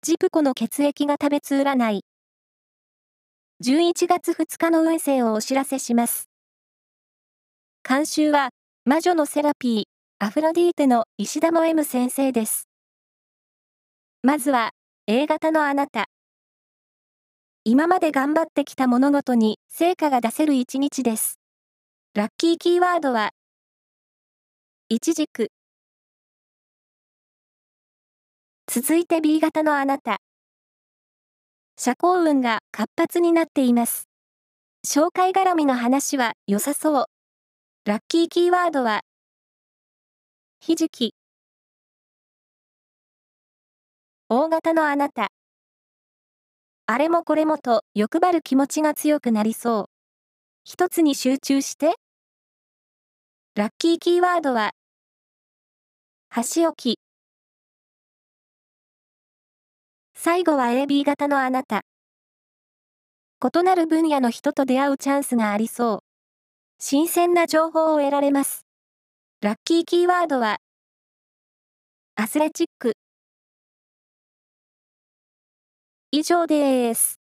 ジプコの血液が食べつ占い。11月2日の運勢をお知らせします。監修は、魔女のセラピー、アフロディーテの石田も M 先生です。まずは、A 型のあなた。今まで頑張ってきた物事に成果が出せる一日です。ラッキーキーワードは、いちじく。続いて B 型のあなた。社交運が活発になっています。紹介絡みの話は良さそう。ラッキーキーワードは、ひじき。大型のあなた。あれもこれもと欲張る気持ちが強くなりそう。一つに集中して。ラッキーキーワードは、箸置き。最後は AB 型のあなた。異なる分野の人と出会うチャンスがありそう。新鮮な情報を得られます。ラッキーキーワードは、アスレチック。以上です。